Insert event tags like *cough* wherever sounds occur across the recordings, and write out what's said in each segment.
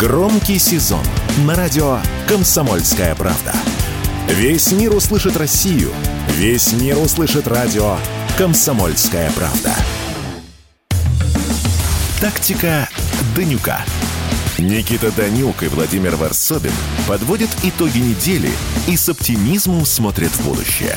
Громкий сезон на радио «Комсомольская правда». Весь мир услышит Россию. Весь мир услышит радио «Комсомольская правда». Тактика Данюка. Никита Данюк и Владимир Варсобин подводят итоги недели и с оптимизмом смотрят в будущее.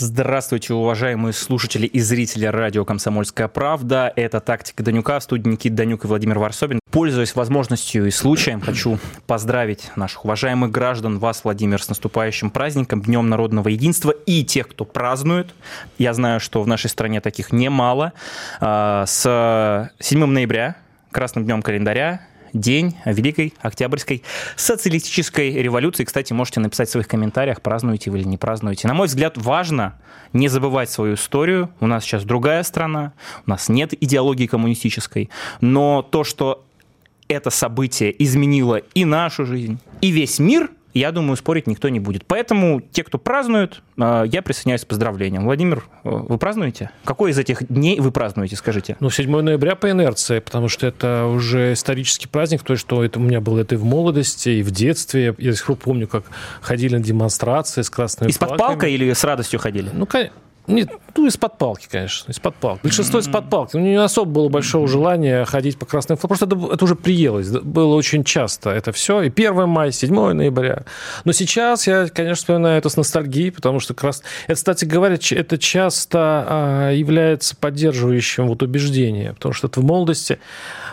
Здравствуйте, уважаемые слушатели и зрители радио «Комсомольская правда». Это «Тактика Данюка» в студии Никита Данюк и Владимир Варсобин. Пользуясь возможностью и случаем, хочу поздравить наших уважаемых граждан, вас, Владимир, с наступающим праздником, Днем народного единства и тех, кто празднует. Я знаю, что в нашей стране таких немало. А, с 7 ноября, Красным днем календаря, день Великой Октябрьской социалистической революции. Кстати, можете написать в своих комментариях, празднуете вы или не празднуете. На мой взгляд, важно не забывать свою историю. У нас сейчас другая страна, у нас нет идеологии коммунистической, но то, что это событие изменило и нашу жизнь, и весь мир – я думаю, спорить никто не будет. Поэтому те, кто празднует, э, я присоединяюсь к поздравлениям. Владимир, э, вы празднуете? Какой из этих дней вы празднуете, скажите? Ну, 7 ноября по инерции, потому что это уже исторический праздник, то, что это у меня было это и в молодости, и в детстве. Я до сих пор помню, как ходили на демонстрации с красными Из-под палкой или с радостью ходили? Ну, конечно. Нет, ну, из-под палки, конечно, из-под палки. Большинство из-под палки. У ну, не особо было большого желания ходить по красным флагам. Просто это, это уже приелось. Было очень часто это все. И 1 мая, 7 ноября. Но сейчас я, конечно, вспоминаю это с ностальгией, потому что крас... это, кстати говоря, это часто а, является поддерживающим вот убеждение. Потому что это в молодости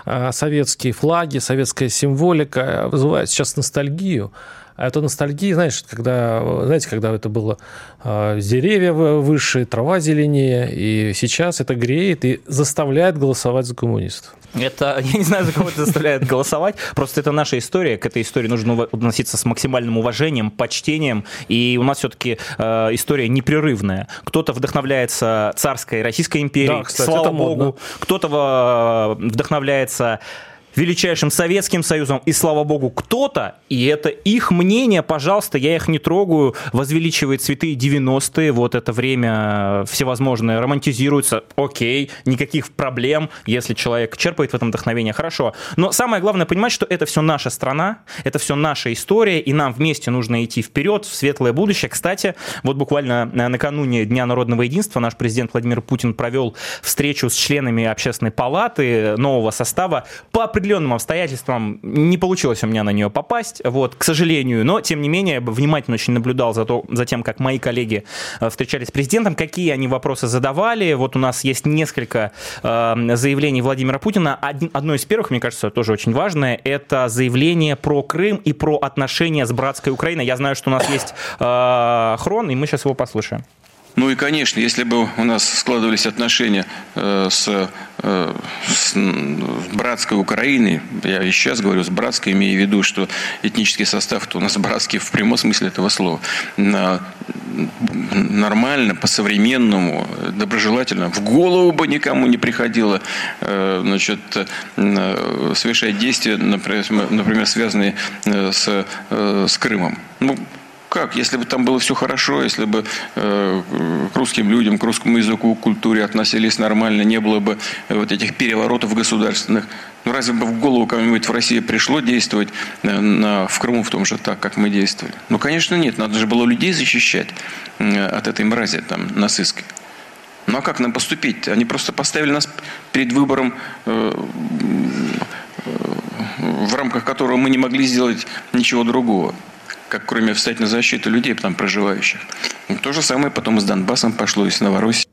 а, советские флаги, советская символика вызывает сейчас ностальгию. А это ностальгия, знаешь, когда, знаете, когда это было э, деревья выше, трава зеленее, и сейчас это греет и заставляет голосовать за коммунистов. Это, *laughs* я не знаю, за кого это заставляет голосовать, просто это наша история, к этой истории нужно относиться с максимальным уважением, почтением, и у нас все-таки э, история непрерывная. Кто-то вдохновляется царской Российской империей, да, кстати, слава богу, кто-то э, вдохновляется величайшим Советским Союзом, и слава богу, кто-то, и это их мнение, пожалуйста, я их не трогаю, возвеличивает цветы 90-е, вот это время всевозможное романтизируется, окей, никаких проблем, если человек черпает в этом вдохновение, хорошо. Но самое главное понимать, что это все наша страна, это все наша история, и нам вместе нужно идти вперед, в светлое будущее. Кстати, вот буквально накануне Дня народного единства наш президент Владимир Путин провел встречу с членами общественной палаты нового состава по определенным обстоятельствам не получилось у меня на нее попасть, вот, к сожалению, но, тем не менее, внимательно очень наблюдал за, то, за тем, как мои коллеги э, встречались с президентом, какие они вопросы задавали. Вот у нас есть несколько э, заявлений Владимира Путина. Один, одно из первых, мне кажется, тоже очень важное, это заявление про Крым и про отношения с братской Украиной. Я знаю, что у нас есть э, хрон, и мы сейчас его послушаем. Ну и, конечно, если бы у нас складывались отношения э, с, э, с братской Украиной, я и сейчас говорю с братской, имея в виду, что этнический состав у нас братский в прямом смысле этого слова, нормально, по-современному, доброжелательно, в голову бы никому не приходило э, значит, совершать действия, например связанные с, с Крымом. Ну, как? Если бы там было все хорошо, если бы э, к русским людям, к русскому языку, к культуре относились нормально, не было бы э, вот этих переворотов государственных, ну разве бы в голову кому-нибудь в России пришло действовать на, на, в Крыму в том же так, как мы действовали? Ну, конечно, нет. Надо же было людей защищать э, от этой мрази там, насыской. Ну а как нам поступить? Они просто поставили нас перед выбором, э, э, в рамках которого мы не могли сделать ничего другого как кроме встать на защиту людей там проживающих. То же самое потом с Донбассом пошло и с Новороссией.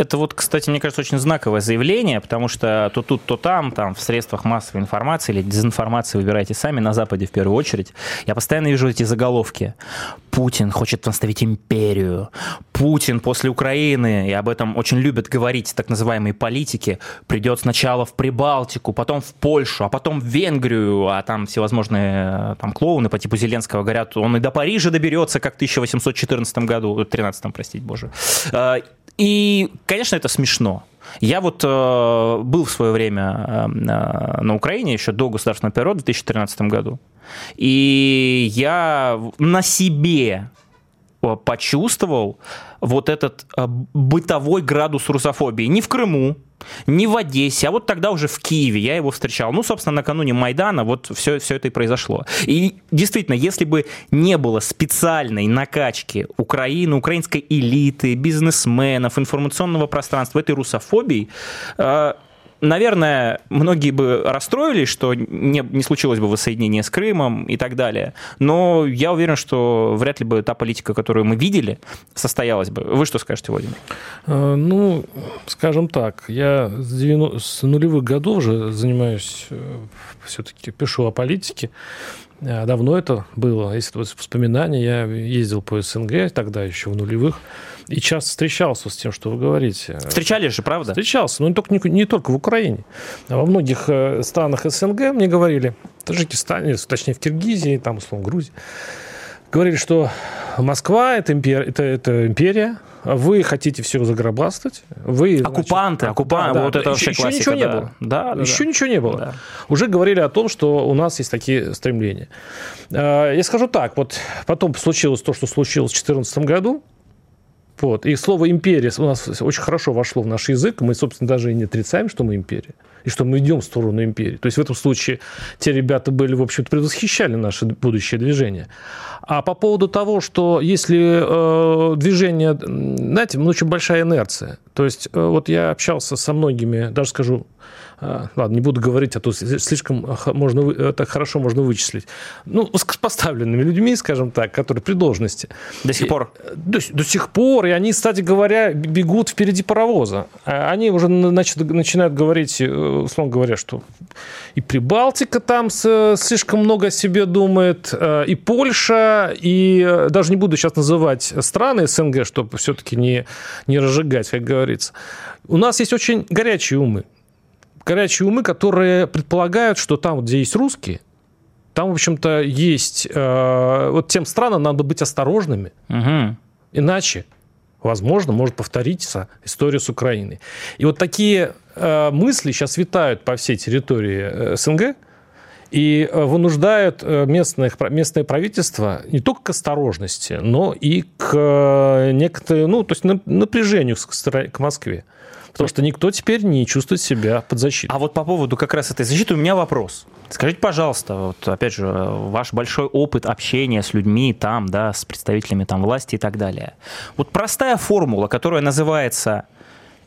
Это вот, кстати, мне кажется, очень знаковое заявление, потому что то тут, то там, там в средствах массовой информации или дезинформации выбирайте сами, на Западе в первую очередь. Я постоянно вижу эти заголовки. Путин хочет восстановить империю. Путин после Украины, и об этом очень любят говорить так называемые политики, придет сначала в Прибалтику, потом в Польшу, а потом в Венгрию, а там всевозможные там клоуны по типу Зеленского говорят, он и до Парижа доберется, как в 1814 году, 13 простите, боже. И, конечно, это смешно. Я вот э, был в свое время э, э на Украине еще до государственного периода в 2013 году. И я на себе э, почувствовал вот этот э, бытовой градус русофобии. Не в Крыму, не в Одессе, а вот тогда уже в Киеве я его встречал. Ну, собственно, накануне Майдана вот все, все это и произошло. И действительно, если бы не было специальной накачки Украины, украинской элиты, бизнесменов, информационного пространства, этой русофобии, э, наверное, многие бы расстроились, что не, не случилось бы воссоединение с Крымом и так далее. Но я уверен, что вряд ли бы та политика, которую мы видели, состоялась бы. Вы что скажете, Владимир? Э, ну, скажем так, я с, 90, с нулевых годов уже занимаюсь, э, все-таки пишу о политике. Э, давно это было. Если вот вспоминания, я ездил по СНГ, тогда еще в нулевых, и часто встречался с тем, что вы говорите. Встречались же, правда? Встречался, но не только, не, не только в Украине. А во многих э, странах СНГ мне говорили, в Таджикистане, точнее в Киргизии, там, условно, Грузии, говорили, что Москва это, импер... это, это империя, вы хотите все загробастать, вы... Оккупанты, значит, оккупанты, да, вот да, это вообще еще, классика. Еще ничего да. не было. Да, да, еще да. ничего не было. Да. Уже говорили о том, что у нас есть такие стремления. Э, Я скажу так, вот потом случилось то, что случилось в 2014 году, вот. И слово «империя» у нас очень хорошо вошло в наш язык. Мы, собственно, даже и не отрицаем, что мы империя. И что мы идем в сторону империи. То есть в этом случае те ребята были, в общем-то, предвосхищали наше будущее движение. А по поводу того, что если э, движение, знаете, ну, очень большая инерция. То есть э, вот я общался со многими, даже скажу, э, ладно, не буду говорить, а то слишком можно, это хорошо можно вычислить. Ну, с поставленными людьми, скажем так, которые при должности. До сих пор? И, до, до сих пор. И они, кстати говоря, бегут впереди паровоза. Они уже значит, начинают говорить, условно говоря, что и Прибалтика там слишком много о себе думает, и Польша, и даже не буду сейчас называть страны СНГ, чтобы все-таки не, не разжигать, как говорится. У нас есть очень горячие умы. Горячие умы, которые предполагают, что там, где есть русские, там, в общем-то, есть... Э, вот тем странам надо быть осторожными. Угу. Иначе, возможно, может повториться история с Украиной. И вот такие э, мысли сейчас витают по всей территории э, СНГ и вынуждают местных, местное правительство не только к осторожности, но и к некоторой, ну, то есть напряжению к Москве. Потому что никто теперь не чувствует себя под защитой. А вот по поводу как раз этой защиты у меня вопрос. Скажите, пожалуйста, вот опять же, ваш большой опыт общения с людьми там, да, с представителями там власти и так далее. Вот простая формула, которая называется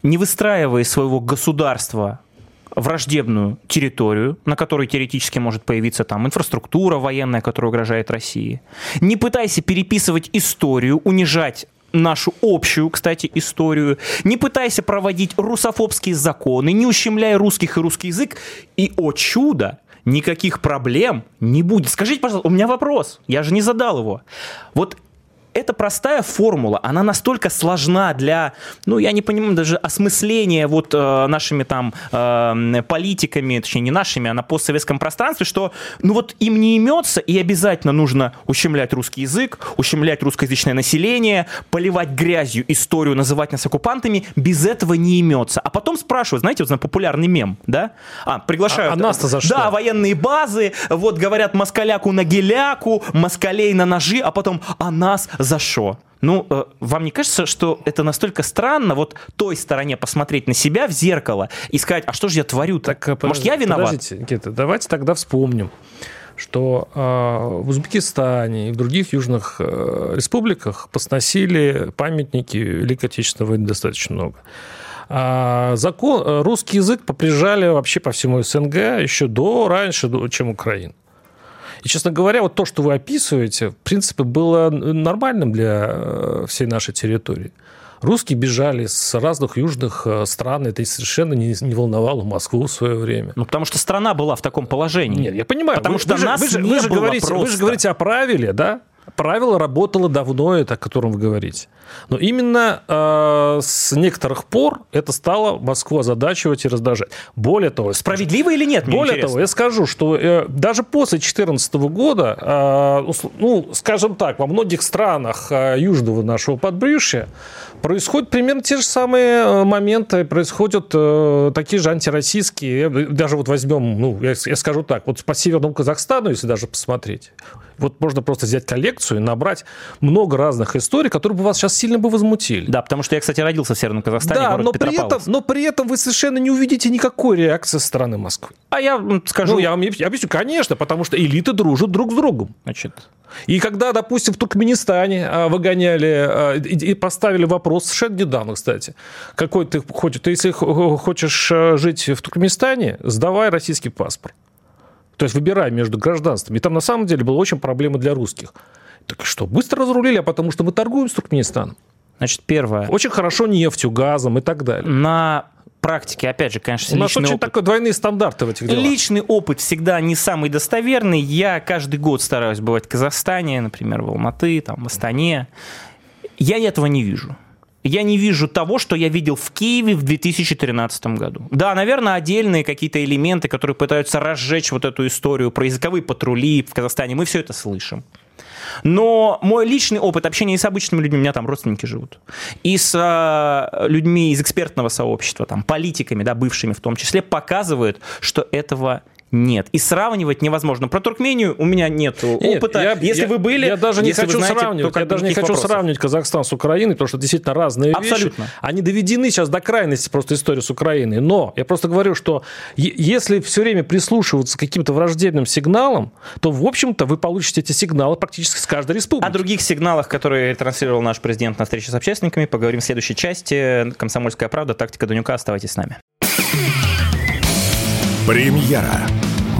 «не выстраивая своего государства враждебную территорию, на которой теоретически может появиться там инфраструктура военная, которая угрожает России. Не пытайся переписывать историю, унижать нашу общую, кстати, историю. Не пытайся проводить русофобские законы, не ущемляй русских и русский язык. И, о чудо, никаких проблем не будет. Скажите, пожалуйста, у меня вопрос, я же не задал его. Вот эта простая формула, она настолько сложна для, ну, я не понимаю, даже осмысления вот э, нашими там э, политиками, точнее, не нашими, а на постсоветском пространстве, что, ну, вот им не имется, и обязательно нужно ущемлять русский язык, ущемлять русскоязычное население, поливать грязью историю, называть нас оккупантами, без этого не имется. А потом спрашивают, знаете, вот на популярный мем, да? А, приглашают... А, а нас-то за что? Да, военные базы, вот говорят москаляку на геляку, москалей на ножи, а потом, а нас за что? Ну, э, вам не кажется, что это настолько странно вот той стороне посмотреть на себя в зеркало и сказать, а что же я творю-то? Так, Может, я виноват? Подождите, Никита, давайте тогда вспомним, что э, в Узбекистане и в других южных э, республиках посносили памятники Великой Отечественной войны достаточно много. А закон, русский язык поприжали вообще по всему СНГ еще до, раньше, чем Украина. И, честно говоря, вот то, что вы описываете, в принципе, было нормальным для всей нашей территории. Русские бежали с разных южных стран, это совершенно не, не волновало Москву в свое время. Ну, потому что страна была в таком положении. Нет, я понимаю. Потому вы, что вы же, нас вы же, не вы же было говорите, просто. Вы же говорите о правиле, да? Правило работало давно, это о котором вы говорите. Но именно э, с некоторых пор это стало Москву озадачивать и раздражать. Более того... Справедливо скажу, или нет? Более интересно. того, я скажу, что э, даже после 2014 года, э, ну, скажем так, во многих странах э, южного нашего подбрюшья Происходят примерно те же самые э, моменты, происходят э, такие же антироссийские. Даже вот возьмем, ну, я, я скажу так, вот по Северному Казахстану, если даже посмотреть, вот можно просто взять коллекцию и набрать много разных историй, которые бы вас сейчас сильно бы возмутили. Да, потому что я, кстати, родился в Северном Казахстане, да, но при, этом, но при этом вы совершенно не увидите никакой реакции со стороны Москвы. А я скажу... Ну, я вам объясню, конечно, потому что элиты дружат друг с другом. Значит, и когда, допустим, в Туркменистане а, выгоняли а, и поставили вопрос, совершенно недавно, кстати, какой ты хочешь, ты если хочешь а, жить в Туркменистане, сдавай российский паспорт. То есть выбирай между гражданствами. И там на самом деле была очень проблема для русских. Так что, быстро разрулили, а потому что мы торгуем с Туркменистаном. Значит, первое. Очень хорошо нефтью, газом и так далее. На практике, опять же, конечно, У нас очень опыт. такой двойные стандарты в этих делах. Личный опыт всегда не самый достоверный. Я каждый год стараюсь бывать в Казахстане, например, в Алматы, там, в Астане. Я этого не вижу я не вижу того, что я видел в Киеве в 2013 году. Да, наверное, отдельные какие-то элементы, которые пытаются разжечь вот эту историю про языковые патрули в Казахстане, мы все это слышим. Но мой личный опыт общения с обычными людьми, у меня там родственники живут, и с э, людьми из экспертного сообщества, там, политиками, да, бывшими в том числе, показывает, что этого нет. И сравнивать невозможно. Про Туркмению у меня нет, опыта. Я, если я, вы были, я даже не хочу знаете, сравнивать. Я даже не хочу вопросов. сравнивать Казахстан с Украиной, потому что действительно разные Абсолютно. вещи. Они доведены сейчас до крайности просто истории с Украиной. Но я просто говорю, что если все время прислушиваться к каким-то враждебным сигналам, то, в общем-то, вы получите эти сигналы практически с каждой республики. О других сигналах, которые транслировал наш президент на встрече с общественниками, поговорим в следующей части. «Комсомольская правда. Тактика Данюка». Оставайтесь с нами. Премьера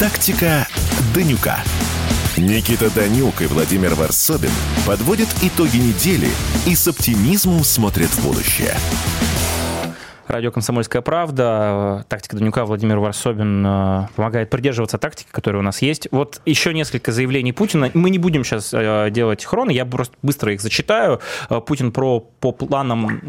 Тактика Данюка. Никита Данюк и Владимир Варсобин подводят итоги недели и с оптимизмом смотрят в будущее. Радио «Комсомольская правда». Тактика Данюка Владимир Варсобин э, помогает придерживаться тактики, которая у нас есть. Вот еще несколько заявлений Путина. Мы не будем сейчас э, делать хроны, я просто быстро их зачитаю. Э, Путин про, по планам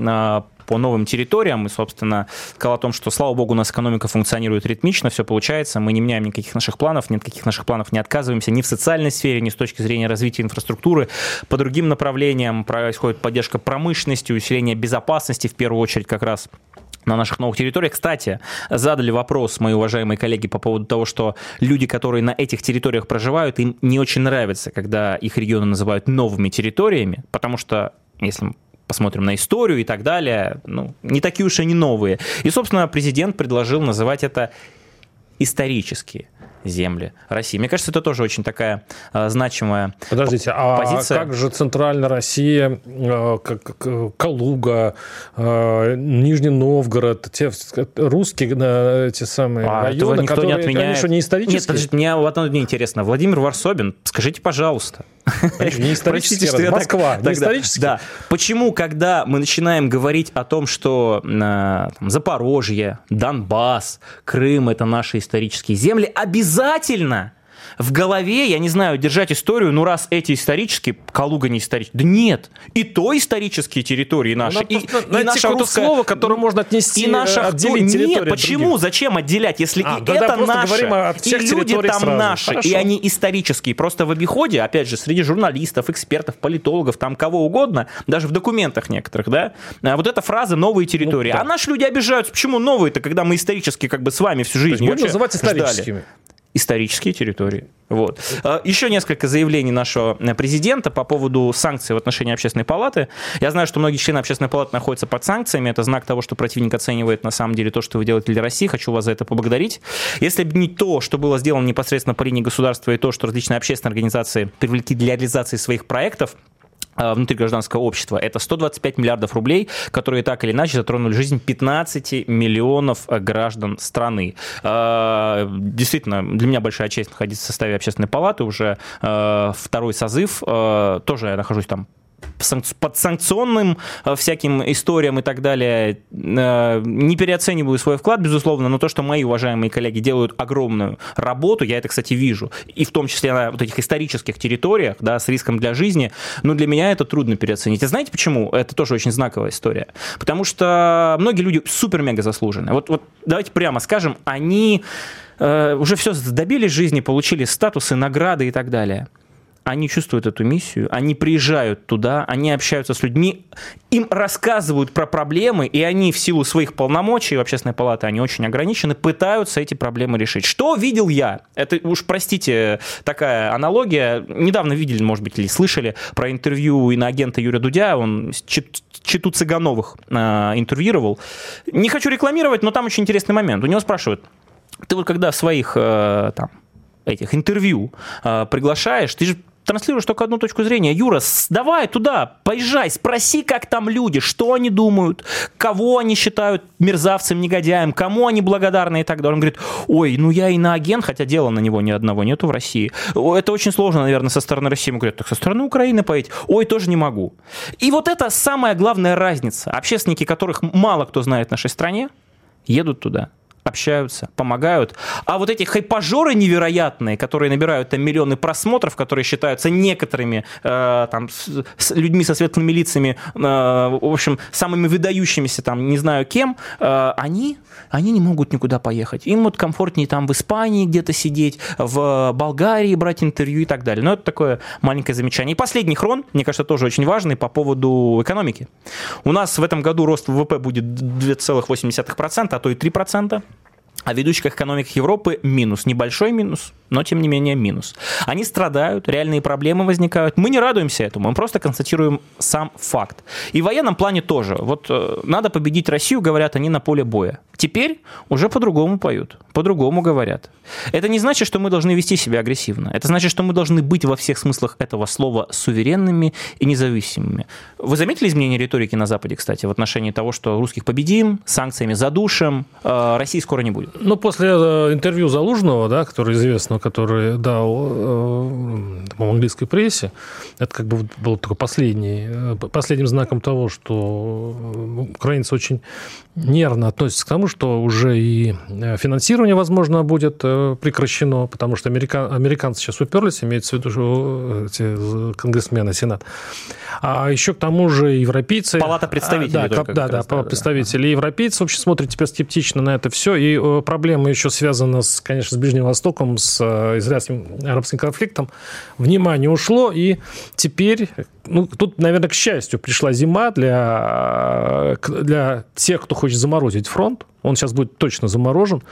по новым территориям и, собственно, сказал о том, что, слава богу, у нас экономика функционирует ритмично, все получается, мы не меняем никаких наших планов, ни от каких наших планов не отказываемся ни в социальной сфере, ни с точки зрения развития инфраструктуры. По другим направлениям происходит поддержка промышленности, усиление безопасности, в первую очередь как раз на наших новых территориях. Кстати, задали вопрос мои уважаемые коллеги по поводу того, что люди, которые на этих территориях проживают, им не очень нравится, когда их регионы называют новыми территориями, потому что, если посмотрим на историю и так далее, ну, не такие уж они новые. И, собственно, президент предложил называть это исторические земли России. Мне кажется, это тоже очень такая э, значимая Подождите, а позиция. а как же центральная Россия, э, как, Калуга, э, Нижний Новгород, те русские э, те самые а, районы, никто которые, не отменяет. конечно, не исторические? Нет, подождите, мне вот одно интересно. Владимир Варсобин, скажите, пожалуйста, не исторический раз. Москва, так, не исторический. Да. Почему, когда мы начинаем говорить о том, что э, там, Запорожье, Донбасс, Крым – это наши исторические земли, обязательно в голове, я не знаю, держать историю, ну раз эти исторические, Калуга не исторические. Да нет. И то исторические территории наши. и, и наша русская... слово, которое можно отнести, и наша... отделить Нет, почему? Других. Зачем отделять, если а, и это наше, и люди там сразу. наши, Хорошо. и они исторические. Просто в обиходе, опять же, среди журналистов, экспертов, политологов, там кого угодно, даже в документах некоторых, да, а вот эта фраза «новые территории». Ну, да. А наши люди обижаются. Почему новые-то, когда мы исторически как бы с вами всю жизнь будем называть историческими. Ждали исторические территории. Вот. А, еще несколько заявлений нашего президента по поводу санкций в отношении Общественной палаты. Я знаю, что многие члены Общественной палаты находятся под санкциями. Это знак того, что противник оценивает на самом деле то, что вы делаете для России. Хочу вас за это поблагодарить. Если бы не то, что было сделано непосредственно по линии государства, и то, что различные общественные организации привлекли для реализации своих проектов, Э, внутри гражданского общества. Это 125 миллиардов рублей, которые так или иначе затронули жизнь 15 миллионов э, граждан страны. Э, действительно, для меня большая честь находиться в составе общественной палаты, уже второй созыв. Тоже я нахожусь там под санкционным э, всяким историям и так далее. Э, не переоцениваю свой вклад, безусловно, но то, что мои уважаемые коллеги делают огромную работу, я это, кстати, вижу, и в том числе на вот этих исторических территориях, да, с риском для жизни, но для меня это трудно переоценить. А знаете почему? Это тоже очень знаковая история. Потому что многие люди супер-мега заслуженные. Вот, вот давайте прямо скажем, они э, уже все добились жизни, получили статусы, награды и так далее – они чувствуют эту миссию, они приезжают туда, они общаются с людьми, им рассказывают про проблемы, и они в силу своих полномочий, в общественной палате они очень ограничены, пытаются эти проблемы решить. Что видел я? Это уж, простите, такая аналогия. Недавно видели, может быть, или слышали про интервью иноагента Юрия Дудя, он Читу Цыгановых э, интервьюировал. Не хочу рекламировать, но там очень интересный момент. У него спрашивают, ты вот когда в своих э, там, этих интервью э, приглашаешь, ты же транслируешь только одну точку зрения. Юра, давай туда, поезжай, спроси, как там люди, что они думают, кого они считают мерзавцем, негодяем, кому они благодарны и так далее. Он говорит, ой, ну я иноагент, хотя дела на него ни одного нету в России. Это очень сложно, наверное, со стороны России. Ему говорят, так со стороны Украины поедь. Ой, тоже не могу. И вот это самая главная разница. Общественники, которых мало кто знает в нашей стране, едут туда общаются, помогают. А вот эти хайпажоры невероятные, которые набирают там миллионы просмотров, которые считаются некоторыми э, там, с, с людьми со светлыми лицами, э, в общем, самыми выдающимися там, не знаю кем, э, они, они не могут никуда поехать. Им вот комфортнее там в Испании где-то сидеть, в Болгарии брать интервью и так далее. Но это такое маленькое замечание. И последний хрон, мне кажется, тоже очень важный по поводу экономики. У нас в этом году рост ВВП будет 2,8%, а то и 3%. В ведущих экономиках Европы минус. Небольшой минус, но тем не менее минус. Они страдают, реальные проблемы возникают. Мы не радуемся этому, мы просто констатируем сам факт. И в военном плане тоже. Вот э, надо победить Россию, говорят они на поле боя. Теперь уже по-другому поют, по-другому говорят. Это не значит, что мы должны вести себя агрессивно. Это значит, что мы должны быть во всех смыслах этого слова суверенными и независимыми. Вы заметили изменение риторики на Западе, кстати, в отношении того, что русских победим, санкциями задушим, э, России скоро не будет? Ну, после э, интервью Залужного, да, который известно, который дал э, в английской прессе, это как бы был такой последний, последним знаком того, что украинцы очень нервно относятся к тому, что уже и э, финансирование, возможно, будет э, прекращено, потому что американ, американцы сейчас уперлись, имеется в виду что эти конгрессмены, сенат. А еще к тому же европейцы... Палата представителей. А, да, да, да, да, представители. Да. Европейцы вообще смотрят теперь скептично на это все. И э, проблема еще связана, с, конечно, с Ближним Востоком, с израильским арабским конфликтом. Внимание ушло, и теперь ну, тут, наверное, к счастью, пришла зима для, для тех, кто хочет заморозить фронт. Он сейчас будет точно заморожен.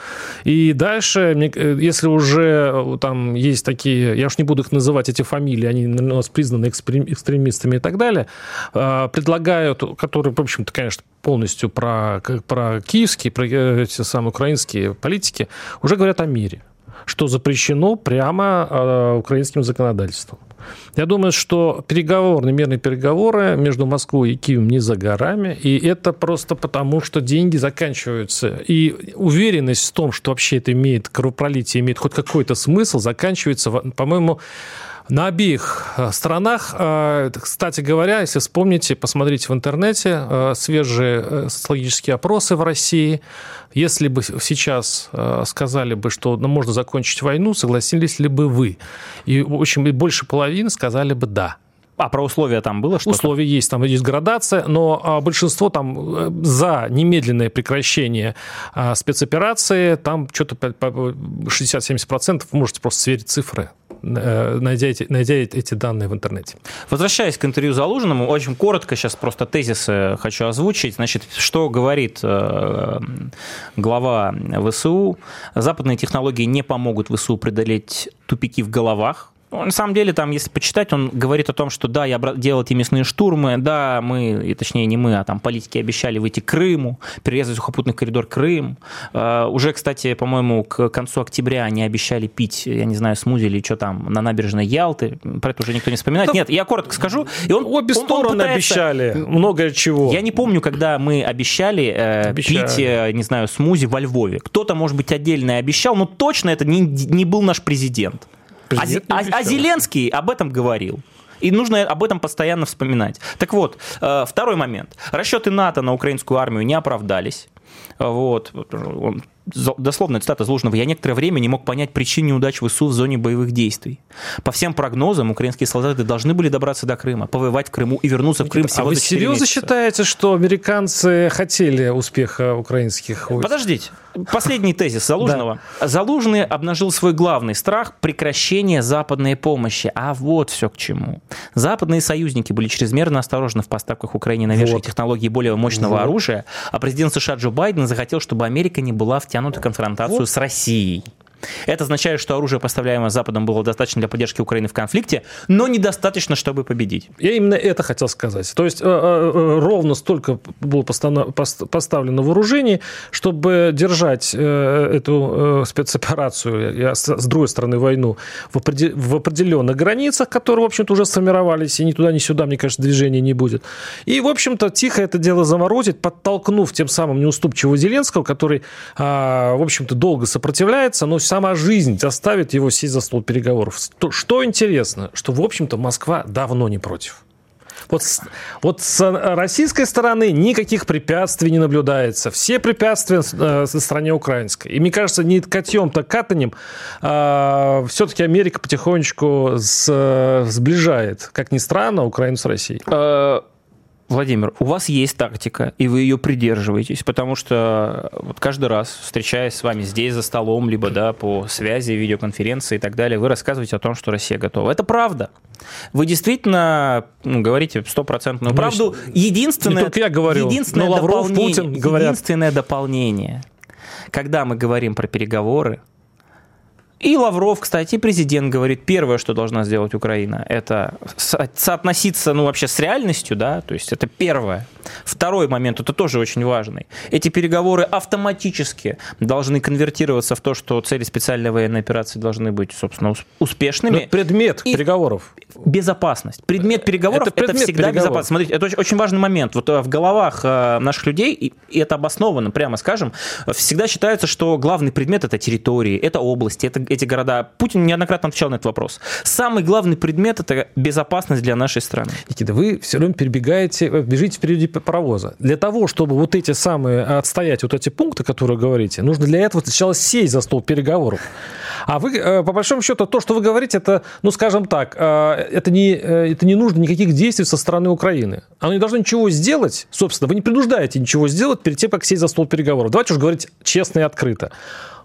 И дальше, если уже э, там есть такие, я уж не буду их называть, эти фамилии, они у нас признаны экстремистами и так далее, э, предлагают, которые, в общем-то, конечно, полностью про, про киевские, про э, эти самые украинские политики, уже говорят о мире, что запрещено прямо украинским законодательством. Я думаю, что переговорные, мирные переговоры между Москвой и Киевом не за горами, и это просто потому, что деньги заканчиваются. И уверенность в том, что вообще это имеет, кровопролитие имеет хоть какой-то смысл, заканчивается, по-моему, на обеих э, сторонах, э, кстати говоря, если вспомните, посмотрите в интернете э, свежие социологические опросы в России. Если бы сейчас сказали бы, что ну, можно закончить войну, согласились ли бы вы? И очень больше половины сказали бы «да». А про условия там было что-то? Условия есть, там есть градация, но а, большинство там за немедленное прекращение а, спецоперации, там что-то 60-70%, вы можете просто сверить цифры. Э, найдя эти, найдя эти данные в интернете. Возвращаясь к интервью Залужному, очень коротко сейчас просто тезисы хочу озвучить. Значит, что говорит э, глава ВСУ? Западные технологии не помогут ВСУ преодолеть тупики в головах, Ну, на самом деле, там, если почитать, он говорит о том, что да, я делал эти мясные штурмы, да, мы, и точнее не мы, а там политики обещали выйти к Крыму, перерезать сухопутный коридор Крым. Uh, уже, кстати, по-моему, к концу октября они обещали пить, я не знаю, смузи или что там, на набережной Ялты. Про это уже никто не вспоминает. Да, Нет, я коротко скажу. И он, Обе он, стороны он пытается... обещали много чего. Я не помню, когда мы обещали, э, обещали. пить, э, не знаю, смузи во Львове. Кто-то, может быть, отдельно обещал, но точно это не, не был наш президент. А, а, а Зеленский об этом говорил. И нужно об этом постоянно вспоминать. Так вот, э, второй момент. Расчеты НАТО на украинскую армию не оправдались. Вот. Он дословно цитата Залужного, я некоторое время не мог понять причин неудач ВСУ в зоне боевых действий. По всем прогнозам, украинские солдаты должны были добраться до Крыма, повоевать в Крыму и вернуться в Крым всего а вы серьезно месяца. считаете, что американцы хотели успеха украинских войск? Подождите. Последний тезис Залужного. Да. Залужный обнажил свой главный страх – прекращение западной помощи. А вот все к чему. Западные союзники были чрезмерно осторожны в поставках Украине новейших вот. технологий более мощного вот. оружия, а президент США Джо Байден захотел, чтобы Америка не была втянута втянуты в конфронтацию вот. с Россией. Это означает, что оружие, поставляемое Западом, было достаточно для поддержки Украины в конфликте, но недостаточно, чтобы победить. Я именно это хотел сказать. То есть э, э, э, ровно столько было поставлено вооружений, чтобы держать эту спецоперацию, с другой стороны, войну в определенных границах, которые, в общем-то, уже сформировались, и ни туда, ни сюда, мне кажется, движения не будет. И, в общем-то, тихо это дело заморозить, подтолкнув тем самым неуступчивого Зеленского, который, а, в общем-то, долго сопротивляется, но сама жизнь заставит его сесть за стол переговоров. Что интересно, что, в общем-то, Москва давно не против. Вот, вот с российской стороны никаких препятствий не наблюдается. Все препятствия э, со стороны украинской. И мне кажется, не котьем-то катанем а, все-таки Америка потихонечку с, э, сближает, как ни странно, Украину с Россией. Э, Владимир, у вас есть тактика, и вы ее придерживаетесь, потому что вот каждый раз, встречаясь с вами здесь за столом, либо да, по связи, видеоконференции и так далее, вы рассказываете о том, что Россия готова. Это правда. Вы действительно ну, говорите стопроцентную правду. Единственное, Не я говорю, единственное, но Лавров, дополнение, Путин говорят. единственное дополнение, когда мы говорим про переговоры, и Лавров, кстати, президент говорит, первое, что должна сделать Украина, это соотноситься, ну, вообще с реальностью, да, то есть это первое. Второй момент, это тоже очень важный. Эти переговоры автоматически должны конвертироваться в то, что цели специальной военной операции должны быть, собственно, успешными. Но предмет и переговоров. Безопасность. Предмет переговоров это, предмет это всегда переговоров. безопасность. Смотрите, это очень, очень важный момент. Вот э, в головах э, наших людей, и это обоснованно, прямо скажем, всегда считается, что главный предмет это территории, это области, это эти города. Путин неоднократно отвечал на этот вопрос. Самый главный предмет это безопасность для нашей страны. Никита, вы все время перебегаете, э, бежите впереди паровоза. Для того, чтобы вот эти самые отстоять вот эти пункты, которые говорите, нужно для этого сначала сесть за стол переговоров. А вы, э, по большому счету, то, что вы говорите, это, ну, скажем так, э, это не, э, это не нужно никаких действий со стороны Украины. Оно не должно ничего сделать, собственно, вы не принуждаете ничего сделать перед тем, как сесть за стол переговоров. Давайте уж говорить честно и открыто.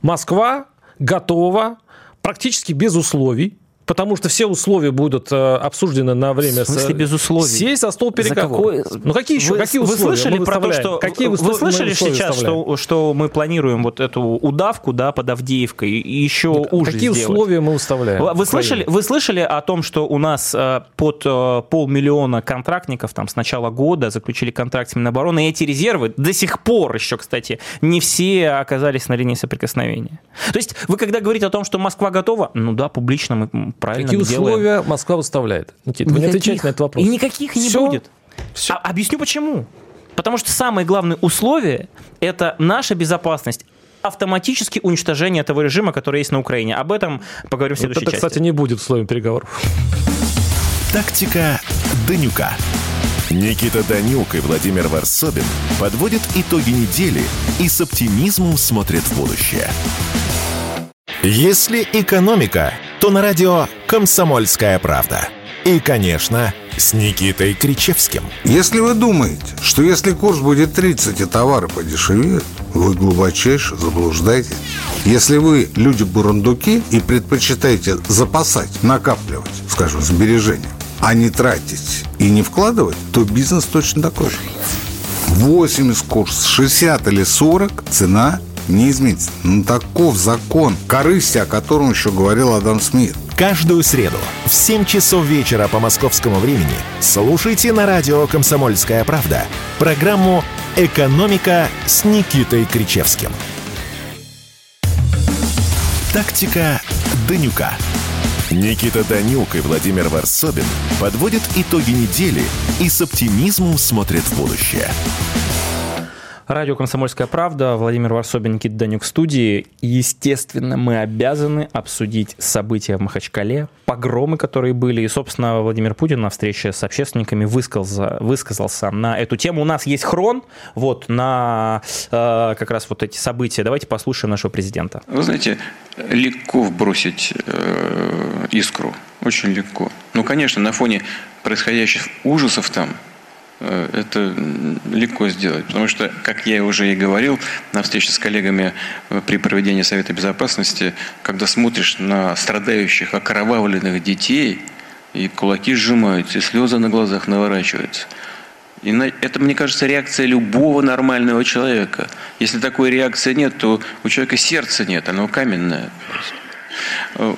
Москва готова практически без условий Потому что все условия будут э, обсуждены на время... В смысле без условий? Сесть за стол переговоров. Какой... Ну какие еще? Вы, какие условия? Вы слышали про то, что... Какие вы слышали сейчас, что, что мы планируем вот эту удавку, да, под Авдеевкой и еще так, уже Какие сделать? условия мы выставляем? Вы слышали, вы слышали о том, что у нас э, под э, полмиллиона контрактников там с начала года заключили контракт с Минобороны, и эти резервы до сих пор еще, кстати, не все оказались на линии соприкосновения. То есть вы когда говорите о том, что Москва готова, ну да, публично мы правильно Какие условия делаем. Москва выставляет? Никита, вы не отвечаете на этот вопрос. И никаких не Все? будет. Все. А, объясню почему. Потому что самое главное условие – это наша безопасность автоматически уничтожение того режима, который есть на Украине. Об этом поговорим в следующей вот это, части. кстати, не будет условием переговоров. Тактика Данюка. Никита Данюк и Владимир Варсобин подводят итоги недели и с оптимизмом смотрят в будущее. Если экономика, то на радио «Комсомольская правда». И, конечно, с Никитой Кричевским. Если вы думаете, что если курс будет 30 и товары подешевеют, вы глубочайше заблуждаетесь. Если вы люди-бурундуки и предпочитаете запасать, накапливать, скажем, сбережения, а не тратить и не вкладывать, то бизнес точно такой же. 80 курс, 60 или 40 цена не изменится. Ну, таков закон корысти, о котором еще говорил Адам Смит. Каждую среду в 7 часов вечера по московскому времени слушайте на радио «Комсомольская правда» программу «Экономика» с Никитой Кричевским. Тактика Данюка. Никита Данюк и Владимир Варсобин подводят итоги недели и с оптимизмом смотрят в будущее. Радио «Комсомольская правда», Владимир Варсобин, Никита Данюк в студии. Естественно, мы обязаны обсудить события в Махачкале, погромы, которые были. И, собственно, Владимир Путин на встрече с общественниками высказался, высказался на эту тему. У нас есть хрон вот, на э, как раз вот эти события. Давайте послушаем нашего президента. Вы знаете, легко вбросить э, искру. Очень легко. Ну, конечно, на фоне происходящих ужасов там, это легко сделать. Потому что, как я уже и говорил на встрече с коллегами э, при проведении Совета Безопасности, когда смотришь на страдающих, окровавленных детей, и кулаки сжимаются, и слезы на глазах наворачиваются. И это, мне кажется, реакция любого нормального человека. Если такой реакции нет, то у человека сердца нет, оно каменное. Э,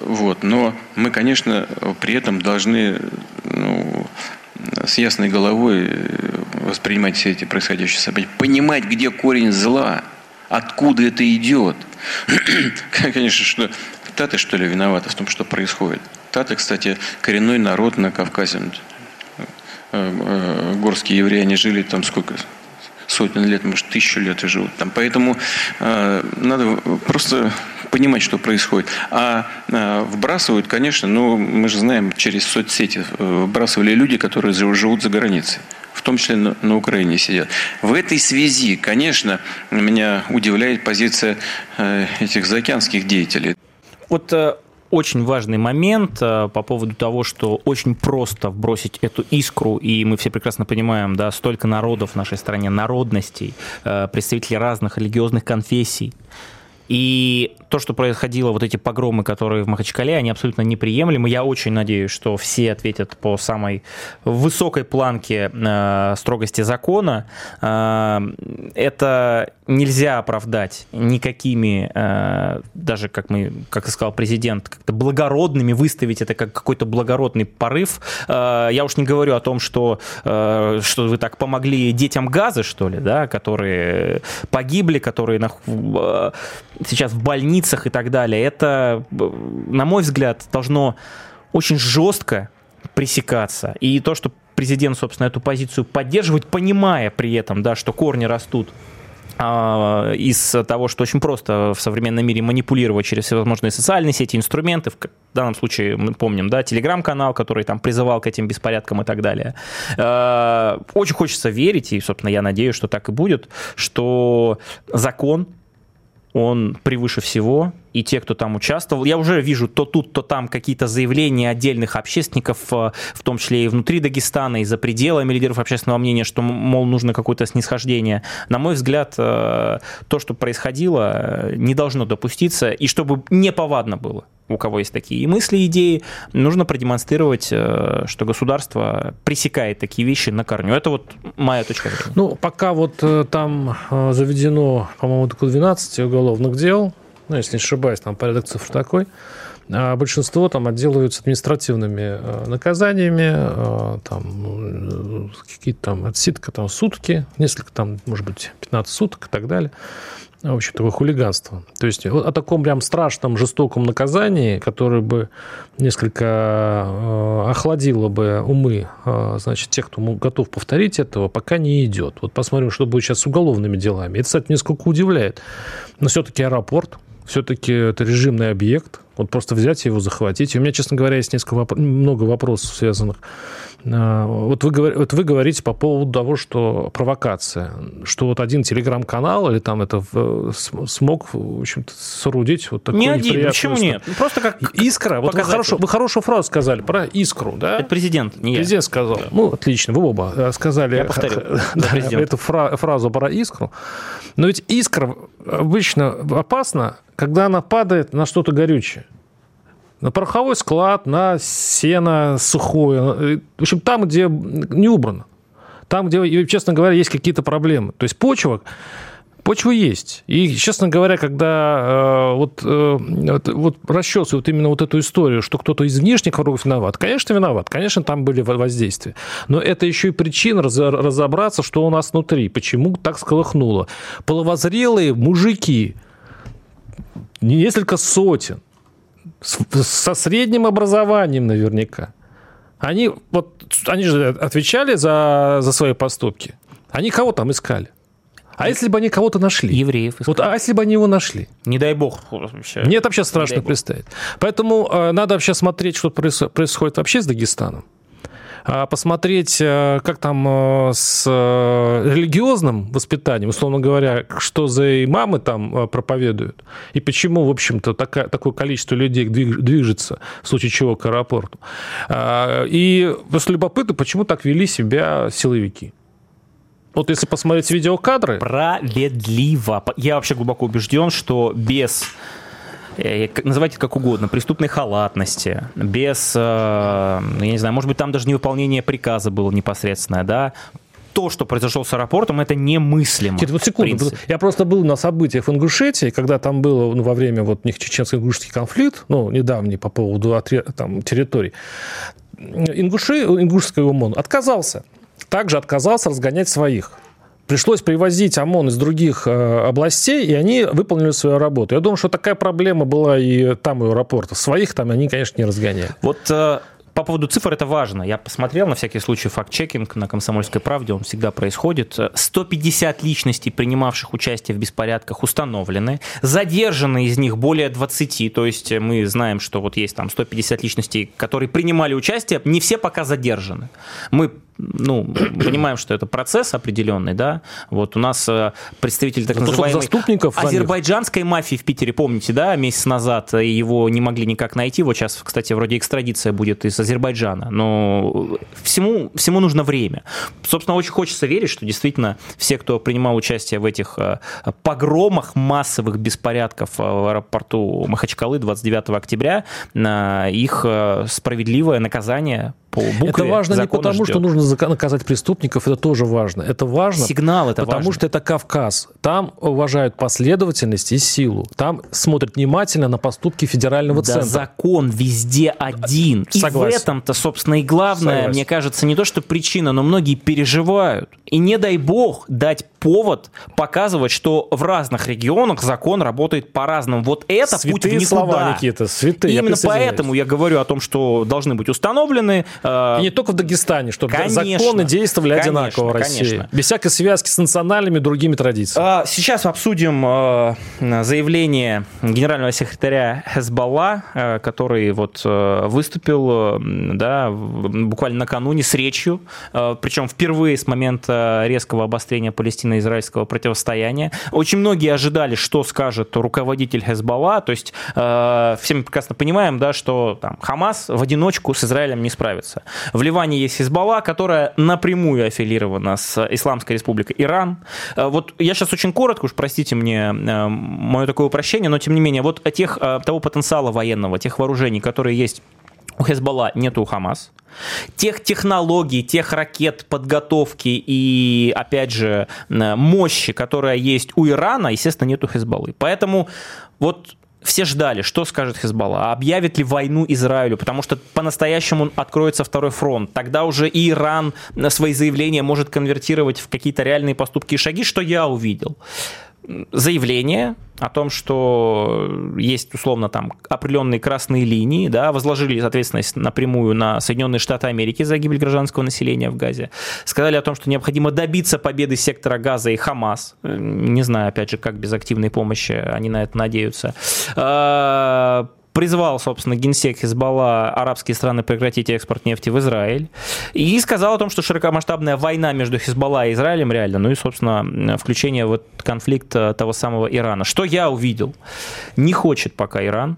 вот. Но мы, конечно, при этом должны ну, с ясной головой э, воспринимать все эти происходящие события, понимать, где корень зла, откуда это идет. *clears throat* Конечно, что Таты, что ли, виноваты в том, что происходит. Таты, кстати, коренной народ на Кавказе. Э, э, горские евреи, они жили там сколько? Сотен лет, может, тысячу лет и живут там. Поэтому надо просто понимать, что происходит. А, а вбрасывают, конечно, ну, мы же знаем, через соцсети э, вбрасывали люди, которые живут за границей в том числе на, Украине сидят. В этой связи, конечно, меня удивляет позиция э, этих заокеанских деятелей. Вот э, очень важный момент по поводу того, что очень просто вбросить эту искру, и мы все прекрасно понимаем, да, столько народов в нашей стране, народностей, представителей разных религиозных конфессий, и то, что происходило, вот эти погромы, которые в Махачкале, они абсолютно неприемлемы. Я очень надеюсь, что все ответят по самой высокой планке э, строгости закона. Э, это нельзя оправдать никакими, э, даже как мы, как сказал президент, как-то благородными выставить это как какой-то благородный порыв. Э, я уж не говорю о том, что, э, что вы так помогли детям Газы, что ли, да, которые погибли, которые на, э, сейчас в больницах и так далее. Это, на мой взгляд, должно очень жестко пресекаться. И то, что президент, собственно, эту позицию поддерживает, понимая при этом, да, что корни растут а, из того, что очень просто в современном мире манипулировать через всевозможные социальные сети, инструменты. В данном случае мы помним, да, телеграм-канал, который там призывал к этим беспорядкам и так далее. А, очень хочется верить, и, собственно, я надеюсь, что так и будет, что закон он превыше всего, и те, кто там участвовал. Я уже вижу то тут, то там какие-то заявления отдельных общественников, э, в том числе и внутри Дагестана, и за пределами лидеров общественного мнения, что, мол, нужно какое-то снисхождение. На мой взгляд, э, то, что происходило, э, не должно допуститься, и чтобы неповадно было у кого есть такие мысли, идеи, нужно продемонстрировать, что государство пресекает такие вещи на корню. Это вот моя точка зрения. Ну, пока вот там заведено, по-моему, около 12 уголовных дел, ну, если не ошибаюсь, там порядок цифр такой, а большинство там отделываются административными э, наказаниями, э, там какие-то там отсидка там сутки, несколько там, может быть, 15 суток и так далее. В общем, такое хулиганство. То есть о таком прям страшном, жестоком наказании, которое бы несколько э, охладило бы умы, значит, тех, кто готов повторить этого, пока не идет. Вот посмотрим, что будет сейчас с уголовными делами. Это, кстати, несколько удивляет. Но все-таки аэропорт, все-таки это режимный объект. Вот просто взять его, захватить. И у меня, честно говоря, есть несколько воп- много вопросов, связанных. А, вот вы, вот вы говорите по поводу того, что провокация, что вот один телеграм-канал или там это смог, в общем-то, соорудить вот такой Не один, почему нет? Просто как Искра. Вот вы, хорошо, вы хорошую фразу сказали про искру, да? Это президент, не Президент я. сказал. Да. Ну, отлично, вы оба э, сказали я повторю, *laughs* да, эту фразу про искру. Но ведь искра обычно опасна, когда она падает на что-то горючее. На пороховой склад, на сено сухое. В общем, там, где не убрано. Там, где, честно говоря, есть какие-то проблемы. То есть почва Почва есть. И, честно говоря, когда э, вот, э, вот, расчесывают именно вот эту историю, что кто-то из внешних кругов виноват, конечно, виноват. Конечно, там были воздействия. Но это еще и причина раз, разобраться, что у нас внутри, почему так сколыхнуло. Половозрелые мужики, несколько сотен, со средним образованием наверняка. Они, вот, они же отвечали за, за свои поступки. Они кого там искали? А если бы они кого-то нашли? Евреев. Искали. Вот, а если бы они его нашли? Не дай бог. Вообще. Мне это вообще страшно представить. Поэтому э, надо вообще смотреть, что происходит вообще с Дагестаном. А посмотреть, э, как там э, с э, религиозным воспитанием, условно говоря, что за имамы там проповедуют, и почему, в общем-то, такое, такое количество людей движется, в случае чего, к аэропорту. А, и просто любопытно, почему так вели себя силовики. Вот если посмотреть видеокадры... Справедливо. Я вообще глубоко убежден, что без называйте как угодно, преступной халатности, без, э, я не знаю, может быть, там даже невыполнение приказа было непосредственное, да, то, что произошло с аэропортом, это немыслимо. Нет, вот секунду. Я просто был на событиях в Ингушетии, когда там было ну, во время вот них чеченско-ингушский конфликт, ну, недавний по поводу там, территорий. Ингуши, ингушский ОМОН отказался. Также отказался разгонять своих. Пришлось привозить ОМОН из других э, областей, и они выполнили свою работу. Я думаю, что такая проблема была и там, у аэропорта. Своих там они, конечно, не разгоняли. Вот э, по поводу цифр это важно. Я посмотрел на всякий случай факт-чекинг на «Комсомольской правде», он всегда происходит. 150 личностей, принимавших участие в беспорядках, установлены. Задержаны из них более 20, то есть мы знаем, что вот есть там 150 личностей, которые принимали участие, не все пока задержаны. Мы ну, понимаем, что это процесс определенный, да. Вот у нас э, представитель так называемой заступников азербайджанской мафии в Питере, помните, да, месяц назад его не могли никак найти. Вот сейчас, кстати, вроде экстрадиция будет из Азербайджана. Но всему, всему нужно время. Собственно, очень хочется верить, что действительно все, кто принимал участие в этих э, погромах массовых беспорядков э, в аэропорту Махачкалы 29 октября, их справедливое наказание по букве Это важно не потому, ждет. что нужно наказать преступников, это тоже важно. Это важно, Сигнал это потому важно. что это Кавказ. Там уважают последовательность и силу. Там смотрят внимательно на поступки федерального да, центра. закон везде один. Согласен. И в этом-то, собственно, и главное, Согласен. мне кажется, не то, что причина, но многие переживают. И не дай бог дать повод показывать, что в разных регионах закон работает по-разному. Вот это святые путь в никуда. слова, Никита, святые. Именно я поэтому я говорю о том, что должны быть установлены и не только в Дагестане, чтобы конечно, законы действовали конечно, одинаково в России. Конечно. Без всякой связки с национальными другими традициями. А, сейчас обсудим а, заявление генерального секретаря Хезбалла, а, который вот выступил да, буквально накануне с речью, причем впервые с момента резкого обострения палестино-израильского противостояния. Очень многие ожидали, что скажет руководитель Хезбалла, то есть все мы прекрасно понимаем, да, что там, Хамас в одиночку с Израилем не справится. В Ливане есть Хизбалла, которая напрямую аффилирована с Исламской Республикой Иран. Э, вот я сейчас очень коротко, уж простите мне э, мое такое упрощение, но тем не менее, вот тех, э, того потенциала военного, тех вооружений, которые есть у Хезбалла, нету у Хамас. Тех технологий, тех ракет, подготовки и, опять же, мощи, которая есть у Ирана, естественно, нету Хезбаллы. Поэтому вот все ждали, что скажет Хизбалла, объявит ли войну Израилю, потому что по-настоящему откроется второй фронт. Тогда уже и Иран свои заявления может конвертировать в какие-то реальные поступки и шаги, что я увидел заявление о том, что есть условно там определенные красные линии, да, возложили ответственность напрямую на Соединенные Штаты Америки за гибель гражданского населения в Газе, сказали о том, что необходимо добиться победы сектора Газа и Хамас, не знаю, опять же, как без активной помощи они на это надеются, а, призвал, собственно, генсек Хизбалла арабские страны прекратить экспорт нефти в Израиль и сказал о том, что широкомасштабная война между Хизбалла и Израилем реально, ну и, собственно, включение в этот конфликт э, того самого Ирана. Что я увидел? Не хочет пока Иран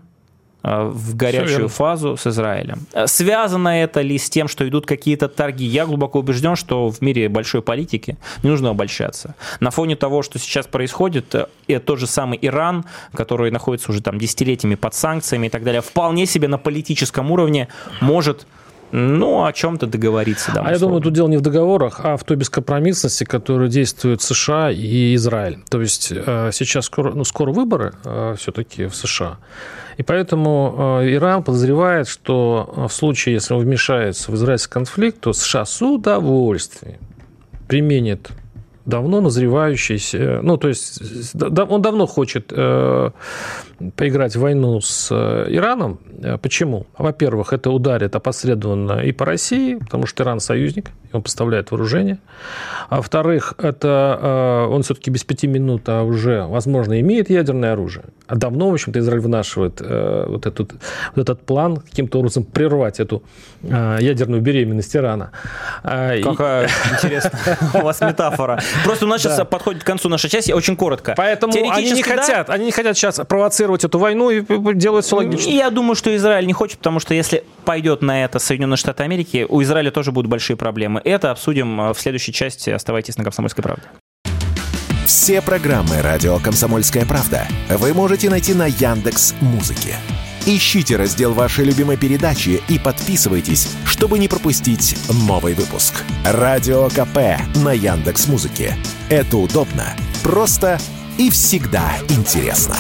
в горячую фазу с Израилем. Э, связано это ли с тем, что идут какие-то торги? Я глубоко убежден, что в мире большой политики не нужно обольщаться. На фоне того, что сейчас происходит, э, это тот же самый Иран, который находится уже там десятилетиями под санкциями и так далее, вполне себе на политическом уровне может ну, о чем-то договориться. Да, а я думаю, тут дело не в договорах, а в той бескомпромиссности, которую действуют США и Израиль. То есть э, сейчас скоро, ну, скоро выборы э, все-таки в США. И поэтому э, Иран подозревает, что в случае, если он вмешается в израильский конфликт, то США с удовольствием применит давно назревающийся, ну, то есть он давно хочет э, поиграть в войну с э, Ираном. Почему? Во-первых, это ударит опосредованно и по России, потому что Иран союзник, он поставляет вооружение. А во-вторых, это э, он все-таки без пяти минут, а уже, возможно, имеет ядерное оружие. А давно, в общем-то, Израиль вынашивает э, вот, этот, вот этот план каким-то образом прервать эту э, ядерную беременность Ирана. А, Какая интересная *laughs* у вас метафора. Просто у нас сейчас подходит к концу наша часть, очень коротко. Поэтому они не хотят, они не хотят сейчас провоцировать эту войну и делают все логично. Я думаю, что Израиль не хочет, потому что если пойдет на это Соединенные Штаты Америки, у Израиля тоже будут большие проблемы. Это обсудим э, в следующей части. Оставайтесь на «Комсомольской правде». Все программы «Радио Комсомольская правда» вы можете найти на Яндекс Музыке. Ищите раздел вашей любимой передачи и подписывайтесь, чтобы не пропустить новый выпуск. Радио КП на Яндекс Музыке. Это удобно, просто и всегда интересно.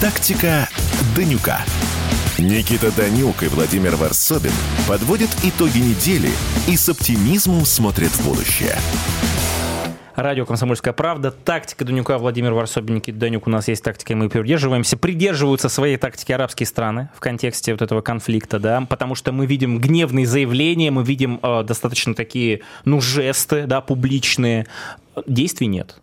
Тактика Данюка. Никита Данюк и Владимир Варсобин подводят итоги недели и с оптимизмом смотрят в будущее. Радио «Комсомольская правда». Тактика Данюка, Владимир Варсобин, Никита Данюк. У нас есть тактика, и мы придерживаемся. Придерживаются своей тактики арабские страны в контексте вот этого конфликта, да, потому что мы видим гневные заявления, мы видим э, достаточно такие, ну, жесты, да, публичные. Действий нет.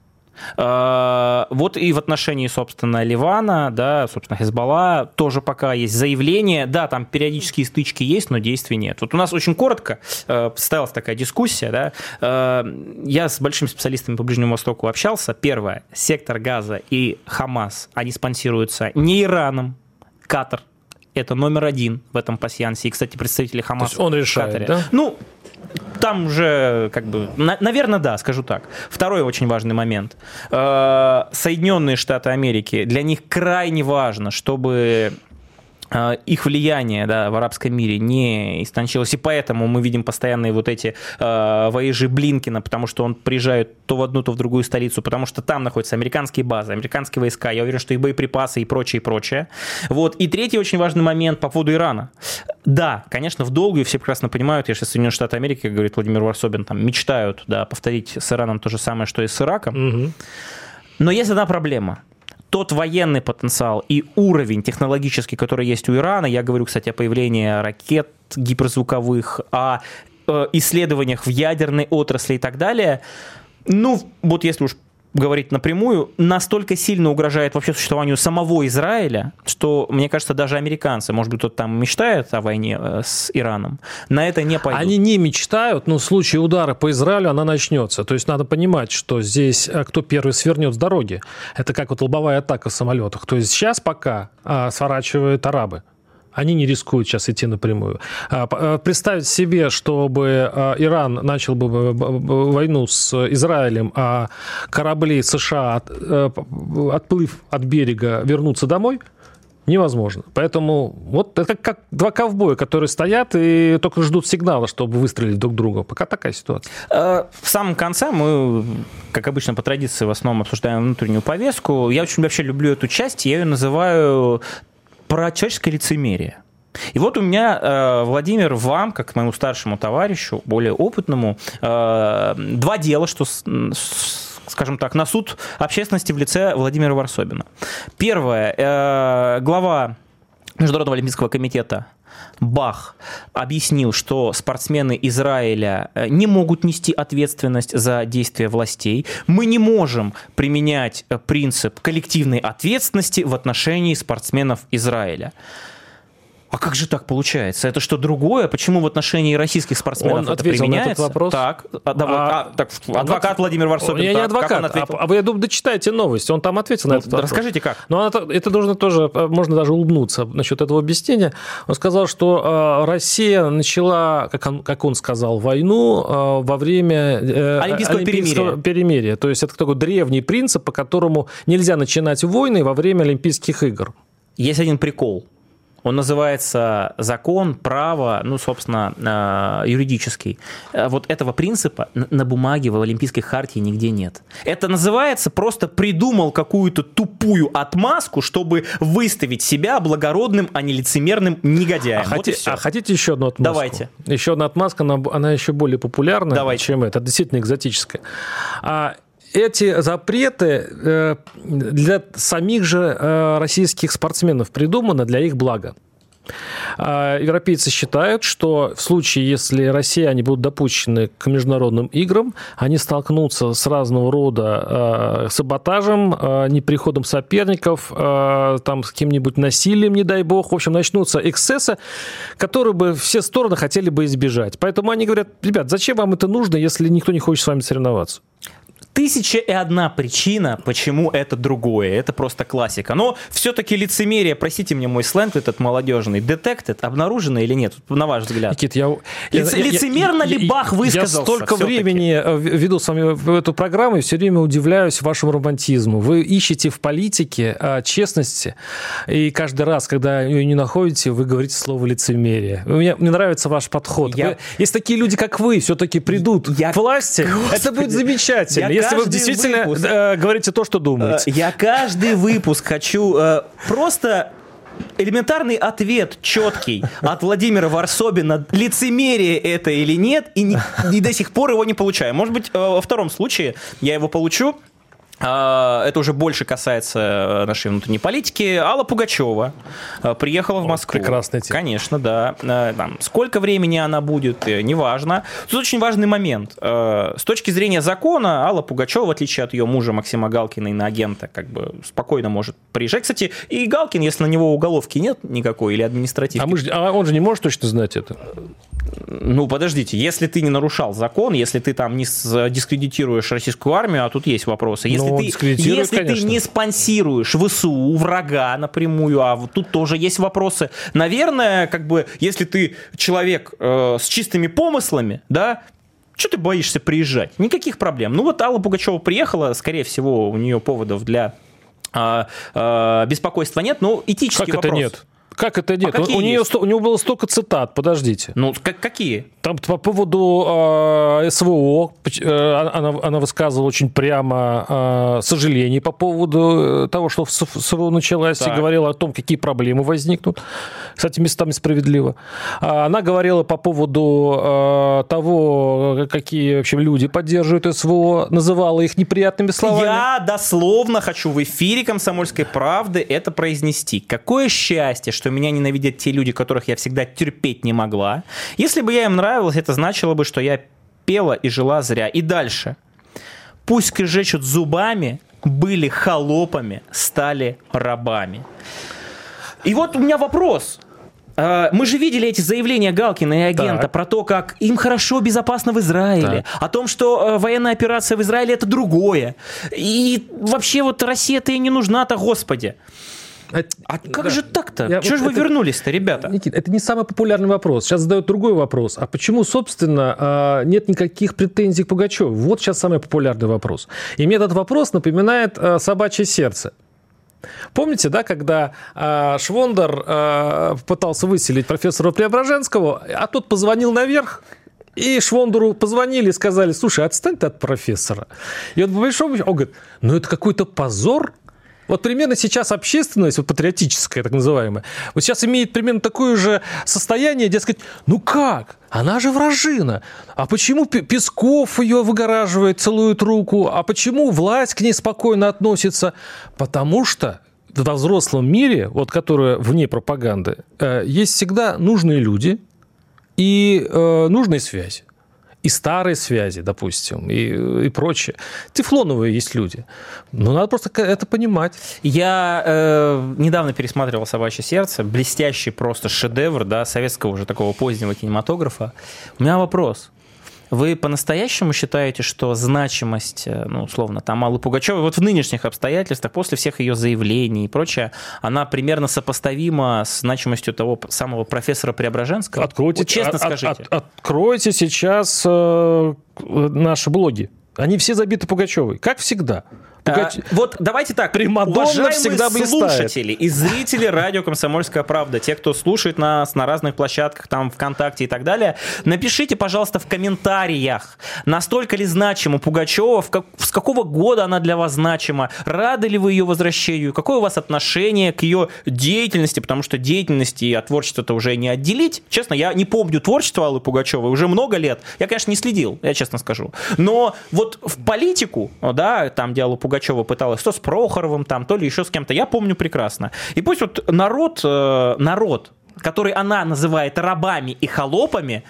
А, вот и в отношении, собственно, Ливана, да, собственно, Хезбалла тоже пока есть заявление. Да, там периодические стычки есть, но действий нет. Вот у нас очень коротко э, состоялась такая дискуссия. Да. Э, я с большими специалистами по Ближнему Востоку общался. Первое, сектор Газа и Хамас, они спонсируются не Ираном, Катар, это номер один в этом пассиансе. И, кстати, представители Хамаса. он решает, да? Ну, там уже, как бы, на, наверное, да, скажу так. Второй очень важный момент. Э, Соединенные Штаты Америки, для них крайне важно, чтобы их влияние да, в арабском мире не истончилось, и поэтому мы видим постоянные вот эти э, воежи Блинкина, потому что он приезжает то в одну, то в другую столицу, потому что там находятся американские базы, американские войска, я уверен, что и боеприпасы, и прочее, и прочее. Вот. И третий очень важный момент по поводу Ирана. Да, конечно, в долгую все прекрасно понимают, если Соединенные Штаты Америки, как говорит Владимир Варсобин, там мечтают да, повторить с Ираном то же самое, что и с Ираком. Угу. Но есть одна проблема – тот военный потенциал и уровень технологический, который есть у Ирана, я говорю, кстати, о появлении ракет гиперзвуковых, о э, исследованиях в ядерной отрасли и так далее, ну, вот если уж говорить напрямую, настолько сильно угрожает вообще существованию самого Израиля, что, мне кажется, даже американцы, может быть, кто-то там мечтает о войне э, с Ираном, на это не пойдут. Они не мечтают, но в случае удара по Израилю она начнется. То есть надо понимать, что здесь э, кто первый свернет с дороги. Это как вот лобовая атака в самолетах. То есть сейчас пока а, сворачивают арабы. Они не рискуют сейчас идти напрямую. А, а, представить себе, чтобы а, Иран начал бы войну с Израилем, а корабли США, э, отплыв от берега, вернутся домой – невозможно. Поэтому вот это как два ковбоя, которые стоят и только ждут сигнала, чтобы выстрелить друг друга. Пока такая ситуация. В самом конце мы, как обычно по традиции, в основном обсуждаем внутреннюю повестку. Я очень вообще люблю эту часть. Я ее называю про человеческое лицемерие. И вот у меня, э, Владимир, вам, как моему старшему товарищу, более опытному, э, два дела, что скажем так, на суд общественности в лице Владимира Варсобина. Первое. Э, глава Международного олимпийского комитета Бах объяснил, что спортсмены Израиля не могут нести ответственность за действия властей. Мы не можем применять принцип коллективной ответственности в отношении спортсменов Израиля. А как же так получается? Это что другое? Почему в отношении российских спортсменов он это применяется? На этот вопрос. Так, а, а, а, так адвокат Владимир Варсобин. Я так, не адвокат, а, а вы, я думаю, дочитайте новость. Он там ответил ну, на этот вопрос. Расскажите, как? Ну, это, это должно тоже, э, можно даже улыбнуться насчет этого объяснения. Он сказал, что э, Россия начала, как он, как он сказал, войну э, во время э, Олимпийского, Олимпийского перемирия. перемирия. То есть это такой древний принцип, по которому нельзя начинать войны во время Олимпийских игр. Есть один прикол Он называется закон, право, ну, собственно, э, юридический. Э, вот этого принципа на бумаге в Олимпийской хартии нигде нет. Это называется просто придумал какую-то тупую отмазку, чтобы выставить себя благородным, а не лицемерным негодяем. А, вот хотите, а хотите еще одну отмазку? Давайте. Еще одна отмазка, она, она еще более популярна, Давайте. чем это. Действительно экзотическая. А эти запреты э, для самих же э, российских спортсменов придуманы для их блага. А Европейцы считают, что в случае, если россияне будут допущены к международным играм, они столкнутся с разного рода э, саботажем, э, неприходом соперников, э, там, с каким-нибудь насилием, не дай бог. В общем, начнутся эксцессы, которые бы все стороны хотели бы избежать. Поэтому они говорят, ребят, зачем вам это нужно, если никто не хочет с вами соревноваться? Тысяча и одна причина, почему это другое. Это просто классика. Но все-таки лицемерие, простите мне мой сленг этот молодежный, детектед, обнаружено или нет, на ваш взгляд? Никит, я, Лиц- я- я- лицемерно ли я- Бах высказался Я столько времени э, веду с вами в эту программу и все время удивляюсь вашему романтизму. Вы ищете в политике э, честности, и каждый раз, когда ее не находите, вы говорите слово лицемерие. Мне, мне нравится ваш подход. Я- Вы- если такие люди, как вы, все-таки придут Я- к власти, это Господи, будет замечательно. я если вы действительно выпуск- э, говорите то, что Э, думаете. Я каждый выпуск хочу э, просто элементарный ответ четкий от Владимира Варсобина, лицемерие это или нет, и, не- и до сих пор его не получаю. Может быть, э, во втором случае я его получу. А, Это уже больше касается э, нашей внутренней политики. Алла Пугачева э, приехала в Москву. прекрасная тема. Конечно, да. Э, там, сколько времени она будет, неважно. Тут очень важный момент. С точки зрения закона, Алла Пугачева, в отличие от ее мужа Максима Галкина, иноагента, как бы спокойно может приезжать. Кстати, и Галкин, если на него уголовки нет никакой или административной, А, мы же- а он же не может точно знать это. ну, подождите, если ты не нарушал закон, если ты там не дискредитируешь российскую армию, а тут есть вопросы. Если, Ну, ты, если ты не спонсируешь ВСУ, врага напрямую, а вот тут тоже есть вопросы. Наверное, как бы, если ты человек э, с чистыми помыслами, да, что ты боишься приезжать? Никаких проблем. Ну вот Алла Пугачева приехала, скорее всего, у нее поводов для а, а, беспокойства нет, но этический Как это вопрос. нет? Как это нет? А у, нее, есть? у него было столько цитат, подождите. Ну, как, какие? Там по поводу э, СВО э, она, она высказывала очень прямо э, сожаление по поводу э, того, что СВО началась, Так. и говорила о том, какие проблемы возникнут. Кстати, местами справедливо. А Она говорила по поводу э, того, какие вообще люди поддерживают СВО, называла их неприятными словами. Я дословно хочу в эфире «Комсомольской правды» это произнести. Какое счастье, что меня ненавидят те люди, которых я всегда терпеть не могла. Если бы я им нравилась, это значило бы, что я пела и жила зря. И дальше. Пусть скрежещут зубами, были холопами, стали рабами. И вот у меня вопрос. Э, Мы же видели эти заявления Галкина и агента Так. про то, как им хорошо, безопасно в Израиле, о том, что э, военная операция в Израиле это другое. И вообще вот Россия-то и не нужна-то, господи. А как Да. же так-то? Я Чего вот же вы это- вернулись-то, ребята? Никит, это не самый популярный вопрос. Сейчас задают другой вопрос. А почему, собственно, а, нет никаких претензий к Пугачеву? Вот сейчас самый популярный вопрос. И мне этот вопрос напоминает а, собачье сердце. Помните, да, когда а, Швондер а, пытался выселить профессора Преображенского, а тот позвонил наверх, и Швондеру позвонили и сказали, слушай, отстань ты от профессора. И он по большому счету, он говорит, ну это какой-то позор, вот примерно сейчас общественность, вот патриотическая так называемая, вот сейчас имеет примерно такое же состояние, дескать, ну как? Она же вражина. А почему Пе- Песков ее выгораживает, целует руку? А почему власть к ней спокойно относится? Потому что во взрослом мире, вот которое вне пропаганды, э, есть всегда нужные люди и э, нужные связи. И старые связи, допустим, и, и прочее. Тефлоновые есть люди. Но надо просто это понимать. Я э, недавно пересматривал «Собачье сердце», блестящий просто шедевр, да, советского уже такого позднего кинематографа. У меня вопрос. Вы по-настоящему считаете, что значимость, э, ну, условно, там, Аллы Пугачевой, вот в нынешних обстоятельствах, после всех ее заявлений и прочее, она примерно сопоставима с значимостью того самого профессора Преображенского? Откройте, Вот честно от- от- скажите. от- откройте сейчас э, наши блоги. Они все забиты Пугачевой, как всегда. Пугач- А, вот давайте так, Примадонна уважаемые всегда блистает. слушатели и зрители радио «Комсомольская правда», те, кто слушает нас на разных площадках, там, ВКонтакте и так далее, напишите, пожалуйста, в комментариях, настолько ли значима Пугачева, в как- с какого года она для вас значима, рады ли вы ее возвращению, какое у вас отношение к ее деятельности, потому что деятельности и от творчества-то уже не отделить. Честно, я не помню творчество Аллы Пугачевой уже много лет. Я, конечно, не следил, я честно скажу. Но вот в политику, да, там, где Алла Пугачева пыталась то с Прохоровым, там, то ли еще с кем-то, я помню прекрасно. И пусть вот народ, э, народ, который она называет рабами и холопами,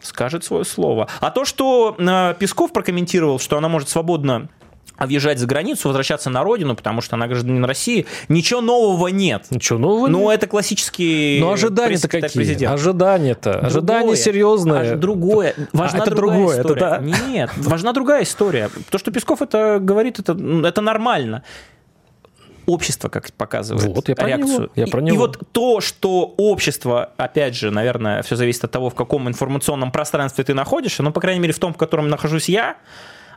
скажет свое слово. А то, что э, Песков прокомментировал, что она может свободно въезжать за границу, возвращаться на родину, потому что она гражданин России, ничего нового нет. Ничего нового Ну, нет. это классический Но ожидания-то пресс-секретарь какие? президента. Ожидания-то. Ожидания серьезные. Аж- Другое. Важна это другая другое, это история. да. Нет, важна другая история. То, что Песков это говорит, это, это нормально. Общество, как показывает Вот, я про реакцию. него, я И- про и, него. вот то, что общество, опять же, наверное, все зависит от того, в каком информационном пространстве ты находишься, но, по крайней мере, в том, в котором нахожусь я,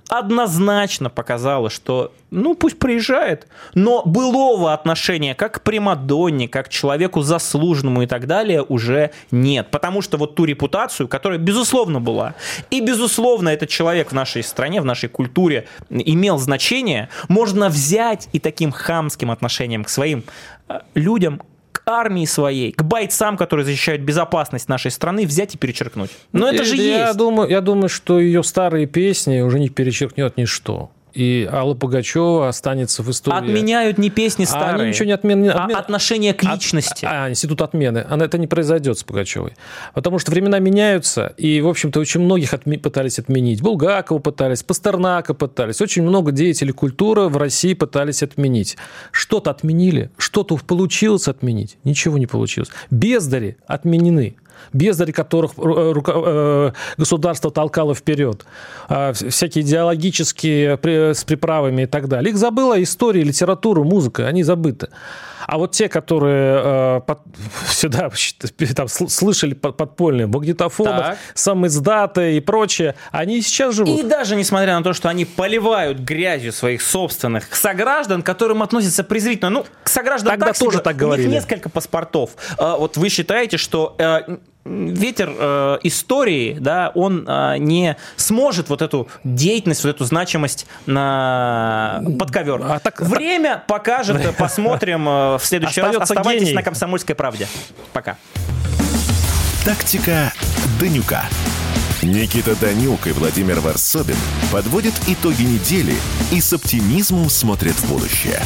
однозначно показало, что, ну, пусть приезжает, но былого отношения как к Примадонне, как к человеку заслуженному и так далее уже нет. Потому что вот ту репутацию, которая, безусловно, была, и, безусловно, этот человек в нашей стране, в нашей культуре имел значение, можно взять и таким хамским отношением к своим э, людям, армии своей, к бойцам, которые защищают безопасность нашей страны, взять и перечеркнуть. Но это же я есть. Думаю, я думаю, что ее старые песни уже не перечеркнет ничто. И Алла Пугачева останется в истории. Отменяют не песни А старые, они ничего не отмен- а отмен- отношение к От- личности. А, институт отмены. Она, это не произойдет с Пугачевой. Потому что времена меняются, и, в общем-то, очень многих отме- пытались отменить. Булгакова пытались, Пастернака пытались. Очень много деятелей культуры в России пытались отменить. Что-то отменили, что-то получилось отменить. Ничего не получилось. Бездари отменены. Бездари, которых э, э, государство толкало вперед. А, вс- Всякие идеологические с приправами и так далее. Их забыла история, литература, музыка. Они забыты. А вот те, которые э, под- сюда *laughs* там, сл- слышали под- подпольные магнитофоны, Так. самоиздаты и прочее, они сейчас живут. И даже несмотря на то, что они поливают грязью своих собственных сограждан, к которым относятся презрительно, ну, к согражданам Тогда так тоже себе, так у говорили. них несколько паспортов. А, Вот вы считаете, что э, ветер э, истории, да, он э, не сможет вот эту деятельность, вот эту значимость на под ковер. А так- Время покажет, посмотрим э, в следующий раз. Остается Оставайтесь гений. на комсомольской правде. Пока. Тактика Данюка. Никита Данюк и Владимир Варсобин подводят итоги недели и с оптимизмом смотрят в будущее.